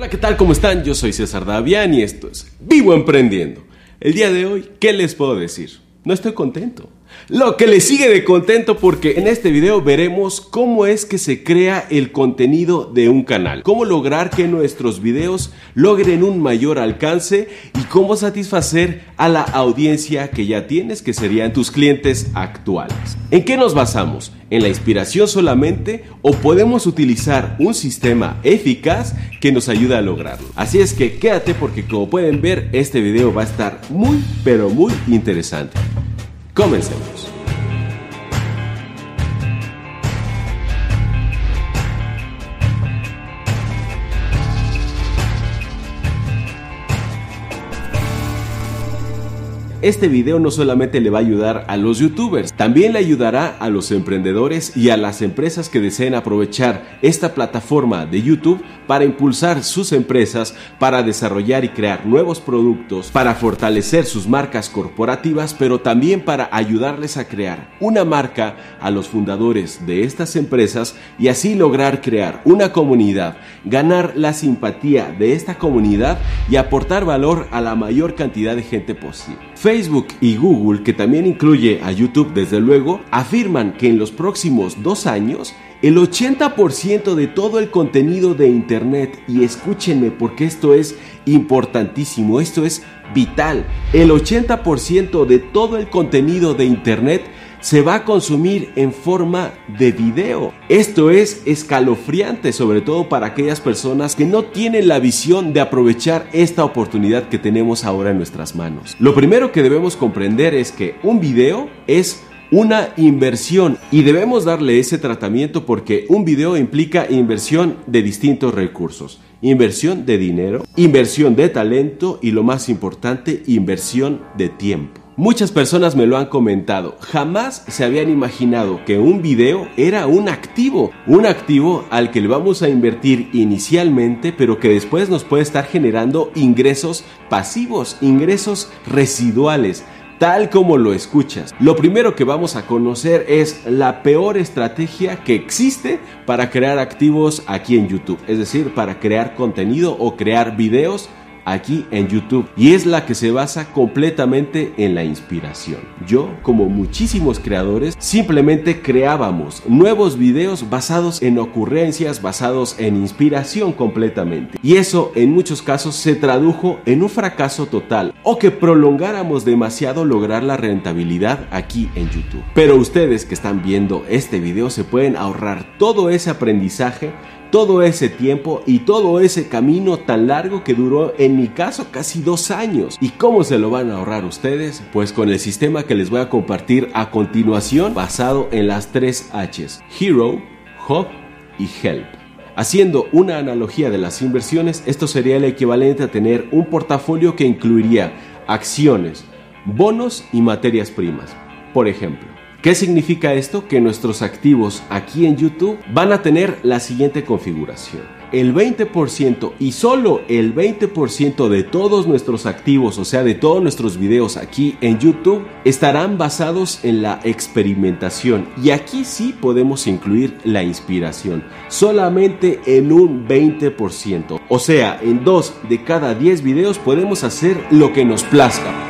Hola, ¿qué tal? ¿Cómo están? Yo soy César Davián y esto es Vivo Emprendiendo. El día de hoy, ¿qué les puedo decir? No estoy contento. Lo que le sigue de contento porque en este video veremos cómo es que se crea el contenido de un canal, cómo lograr que nuestros videos logren un mayor alcance y cómo satisfacer a la audiencia que ya tienes, que serían tus clientes actuales. ¿En qué nos basamos? ¿En la inspiración solamente o podemos utilizar un sistema eficaz que nos ayude a lograrlo? Así es que quédate porque como pueden ver este video va a estar muy pero muy interesante. Comencemos. Este video no solamente le va a ayudar a los youtubers, también le ayudará a los emprendedores y a las empresas que deseen aprovechar esta plataforma de YouTube para impulsar sus empresas, para desarrollar y crear nuevos productos, para fortalecer sus marcas corporativas, pero también para ayudarles a crear una marca a los fundadores de estas empresas y así lograr crear una comunidad, ganar la simpatía de esta comunidad y aportar valor a la mayor cantidad de gente posible. Facebook y Google, que también incluye a YouTube desde luego, afirman que en los próximos dos años el 80% de todo el contenido de Internet, y escúchenme porque esto es importantísimo, esto es vital, el 80% de todo el contenido de Internet se va a consumir en forma de video. Esto es escalofriante, sobre todo para aquellas personas que no tienen la visión de aprovechar esta oportunidad que tenemos ahora en nuestras manos. Lo primero que debemos comprender es que un video es una inversión y debemos darle ese tratamiento porque un video implica inversión de distintos recursos. Inversión de dinero, inversión de talento y lo más importante, inversión de tiempo. Muchas personas me lo han comentado, jamás se habían imaginado que un video era un activo, un activo al que le vamos a invertir inicialmente, pero que después nos puede estar generando ingresos pasivos, ingresos residuales tal como lo escuchas. Lo primero que vamos a conocer es la peor estrategia que existe para crear activos aquí en YouTube, es decir, para crear contenido o crear videos aquí en YouTube y es la que se basa completamente en la inspiración. Yo, como muchísimos creadores, simplemente creábamos nuevos videos basados en ocurrencias, basados en inspiración completamente. Y eso en muchos casos se tradujo en un fracaso total o que prolongáramos demasiado lograr la rentabilidad aquí en YouTube. Pero ustedes que están viendo este video se pueden ahorrar todo ese aprendizaje todo ese tiempo y todo ese camino tan largo que duró en mi caso casi dos años. ¿Y cómo se lo van a ahorrar ustedes? Pues con el sistema que les voy a compartir a continuación basado en las tres H's, Hero, Hub y Help. Haciendo una analogía de las inversiones, esto sería el equivalente a tener un portafolio que incluiría acciones, bonos y materias primas. Por ejemplo, ¿Qué significa esto? Que nuestros activos aquí en YouTube van a tener la siguiente configuración. El 20% y solo el 20% de todos nuestros activos, o sea, de todos nuestros videos aquí en YouTube, estarán basados en la experimentación. Y aquí sí podemos incluir la inspiración, solamente en un 20%. O sea, en 2 de cada 10 videos podemos hacer lo que nos plazca.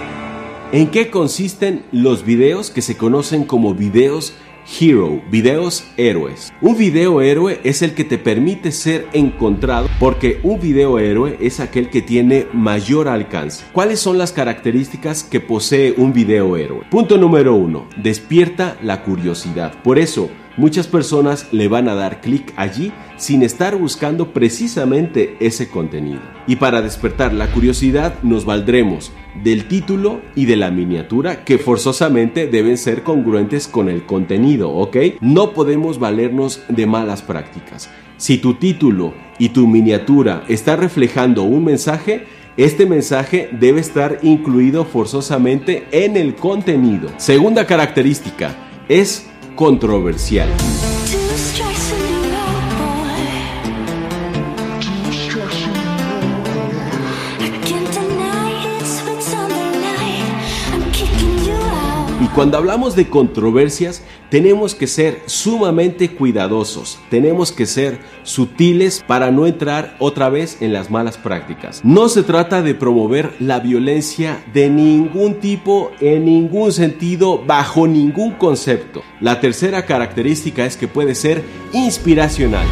¿En qué consisten los videos que se conocen como videos Hero, videos héroes. Un video héroe es el que te permite ser encontrado porque un video héroe es aquel que tiene mayor alcance. ¿Cuáles son las características que posee un video héroe? Punto número uno, despierta la curiosidad. Por eso, muchas personas le van a dar clic allí sin estar buscando precisamente ese contenido. Y para despertar la curiosidad nos valdremos del título y de la miniatura que forzosamente deben ser congruentes con el contenido, ¿ok? No podemos valernos de malas prácticas. Si tu título y tu miniatura está reflejando un mensaje, este mensaje debe estar incluido forzosamente en el contenido. Segunda característica, es controversial. Cuando hablamos de controversias, tenemos que ser sumamente cuidadosos, tenemos que ser sutiles para no entrar otra vez en las malas prácticas. No se trata de promover la violencia de ningún tipo, en ningún sentido, bajo ningún concepto. La tercera característica es que puede ser inspiracional.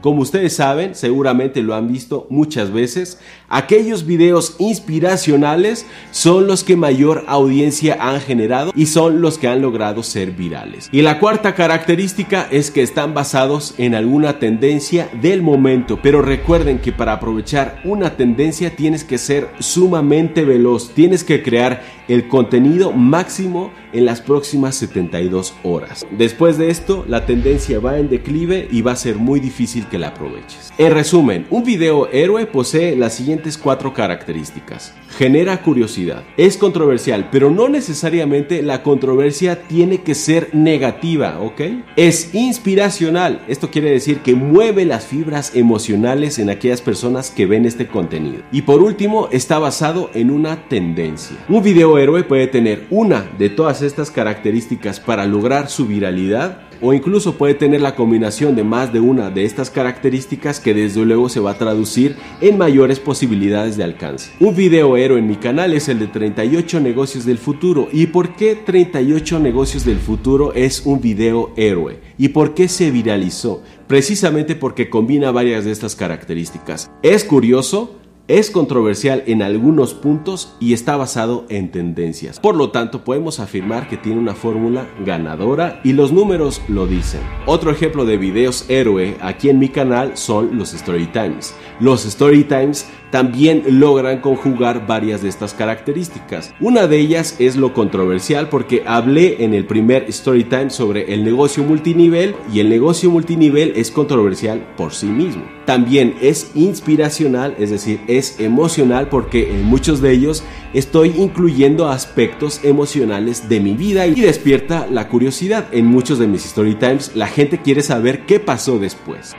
Como ustedes saben, seguramente lo han visto muchas veces, aquellos videos inspiracionales son los que mayor audiencia han generado y son los que han logrado ser virales. Y la cuarta característica es que están basados en alguna tendencia del momento, pero recuerden que para aprovechar una tendencia tienes que ser sumamente veloz, tienes que crear el contenido máximo en las próximas 72 horas. Después de esto, la tendencia va en declive y va a ser muy difícil que la aproveches. En resumen, un video héroe posee las siguientes cuatro características. Genera curiosidad. Es controversial, pero no necesariamente la controversia tiene que ser negativa, ¿ok? Es inspiracional. Esto quiere decir que mueve las fibras emocionales en aquellas personas que ven este contenido. Y por último, está basado en una tendencia. Un video héroe puede tener una de todas estas características para lograr su viralidad o incluso puede tener la combinación de más de una de estas características que desde luego se va a traducir en mayores posibilidades de alcance. Un video héroe en mi canal es el de 38 negocios del futuro. ¿Y por qué 38 negocios del futuro es un video héroe? ¿Y por qué se viralizó? Precisamente porque combina varias de estas características. Es curioso, es controversial en algunos puntos y está basado en tendencias. Por lo tanto, podemos afirmar que tiene una fórmula ganadora y los números lo dicen. Otro ejemplo de videos héroe aquí en mi canal son los Story Times. Los Story Times también logran conjugar varias de estas características. Una de ellas es lo controversial porque hablé en el primer Story Time sobre el negocio multinivel y el negocio multinivel es controversial por sí mismo. También es inspiracional, es decir, es emocional porque en muchos de ellos estoy incluyendo aspectos emocionales de mi vida y despierta la curiosidad. En muchos de mis Story Times la gente quiere saber qué pasó después.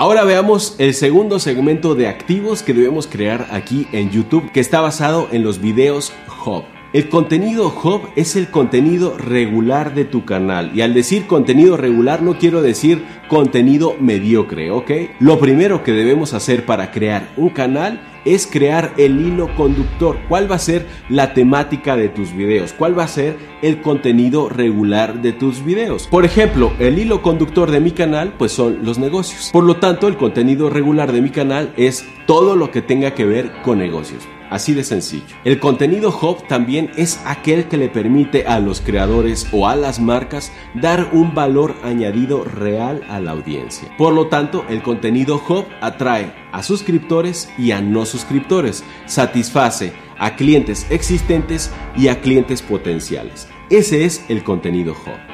Ahora veamos el segundo segmento de activos que debemos crear aquí en YouTube que está basado en los videos Hub. El contenido Hub es el contenido regular de tu canal. Y al decir contenido regular no quiero decir contenido mediocre, ¿ok? Lo primero que debemos hacer para crear un canal es crear el hilo conductor. ¿Cuál va a ser la temática de tus videos? ¿Cuál va a ser el contenido regular de tus videos? Por ejemplo, el hilo conductor de mi canal pues son los negocios. Por lo tanto, el contenido regular de mi canal es todo lo que tenga que ver con negocios. Así de sencillo. El contenido Hub también es aquel que le permite a los creadores o a las marcas dar un valor añadido real a la audiencia. Por lo tanto, el contenido Hub atrae a suscriptores y a no suscriptores. Satisface a clientes existentes y a clientes potenciales. Ese es el contenido Hub.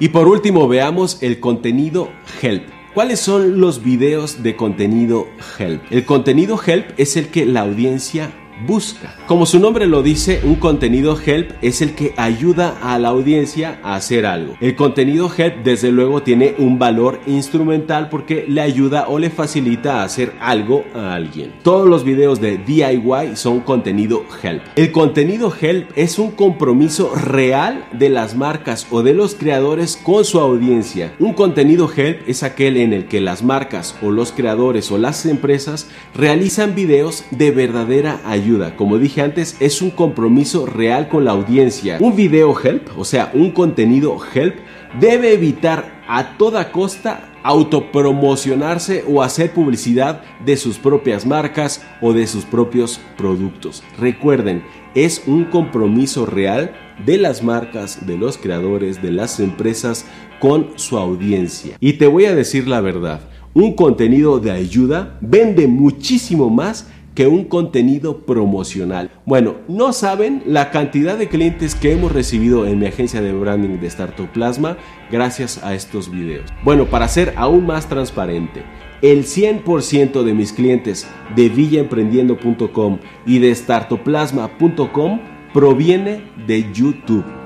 Y por último veamos el contenido Help. ¿Cuáles son los videos de contenido Help? El contenido Help es el que la audiencia busca. Como su nombre lo dice, un contenido help es el que ayuda a la audiencia a hacer algo. El contenido help desde luego tiene un valor instrumental porque le ayuda o le facilita hacer algo a alguien. Todos los videos de DIY son contenido help. El contenido help es un compromiso real de las marcas o de los creadores con su audiencia. Un contenido help es aquel en el que las marcas o los creadores o las empresas realizan videos de verdadera ayuda como dije antes, es un compromiso real con la audiencia. Un video help, o sea, un contenido help, debe evitar a toda costa autopromocionarse o hacer publicidad de sus propias marcas o de sus propios productos. Recuerden, es un compromiso real de las marcas, de los creadores, de las empresas con su audiencia. Y te voy a decir la verdad, un contenido de ayuda vende muchísimo más que un contenido promocional. Bueno, no saben la cantidad de clientes que hemos recibido en mi agencia de branding de Startup Plasma gracias a estos videos. Bueno, para ser aún más transparente, el 100% de mis clientes de villaemprendiendo.com y de startoplasma.com proviene de YouTube.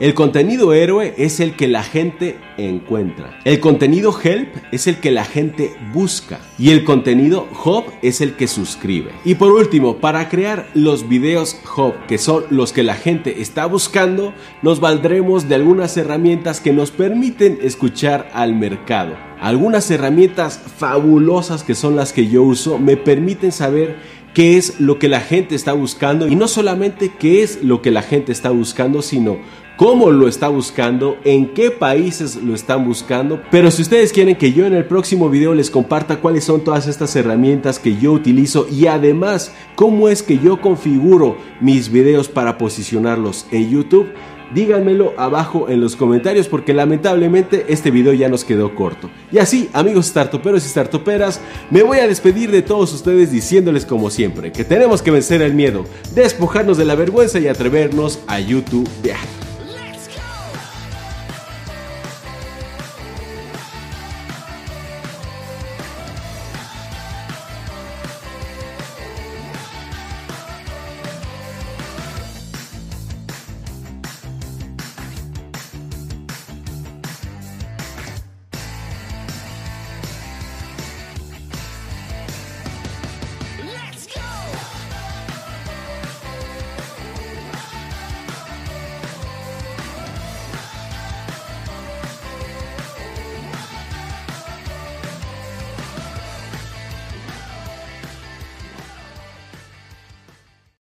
El contenido héroe es el que la gente encuentra. El contenido help es el que la gente busca. Y el contenido hub es el que suscribe. Y por último, para crear los videos hub, que son los que la gente está buscando, nos valdremos de algunas herramientas que nos permiten escuchar al mercado. Algunas herramientas fabulosas que son las que yo uso me permiten saber qué es lo que la gente está buscando y no solamente qué es lo que la gente está buscando, sino cómo lo está buscando, en qué países lo están buscando. Pero si ustedes quieren que yo en el próximo video les comparta cuáles son todas estas herramientas que yo utilizo y además cómo es que yo configuro mis videos para posicionarlos en YouTube, díganmelo abajo en los comentarios porque lamentablemente este video ya nos quedó corto. Y así, amigos startuperos y startuperas, me voy a despedir de todos ustedes diciéndoles como siempre que tenemos que vencer el miedo, despojarnos de la vergüenza y atrevernos a YouTube.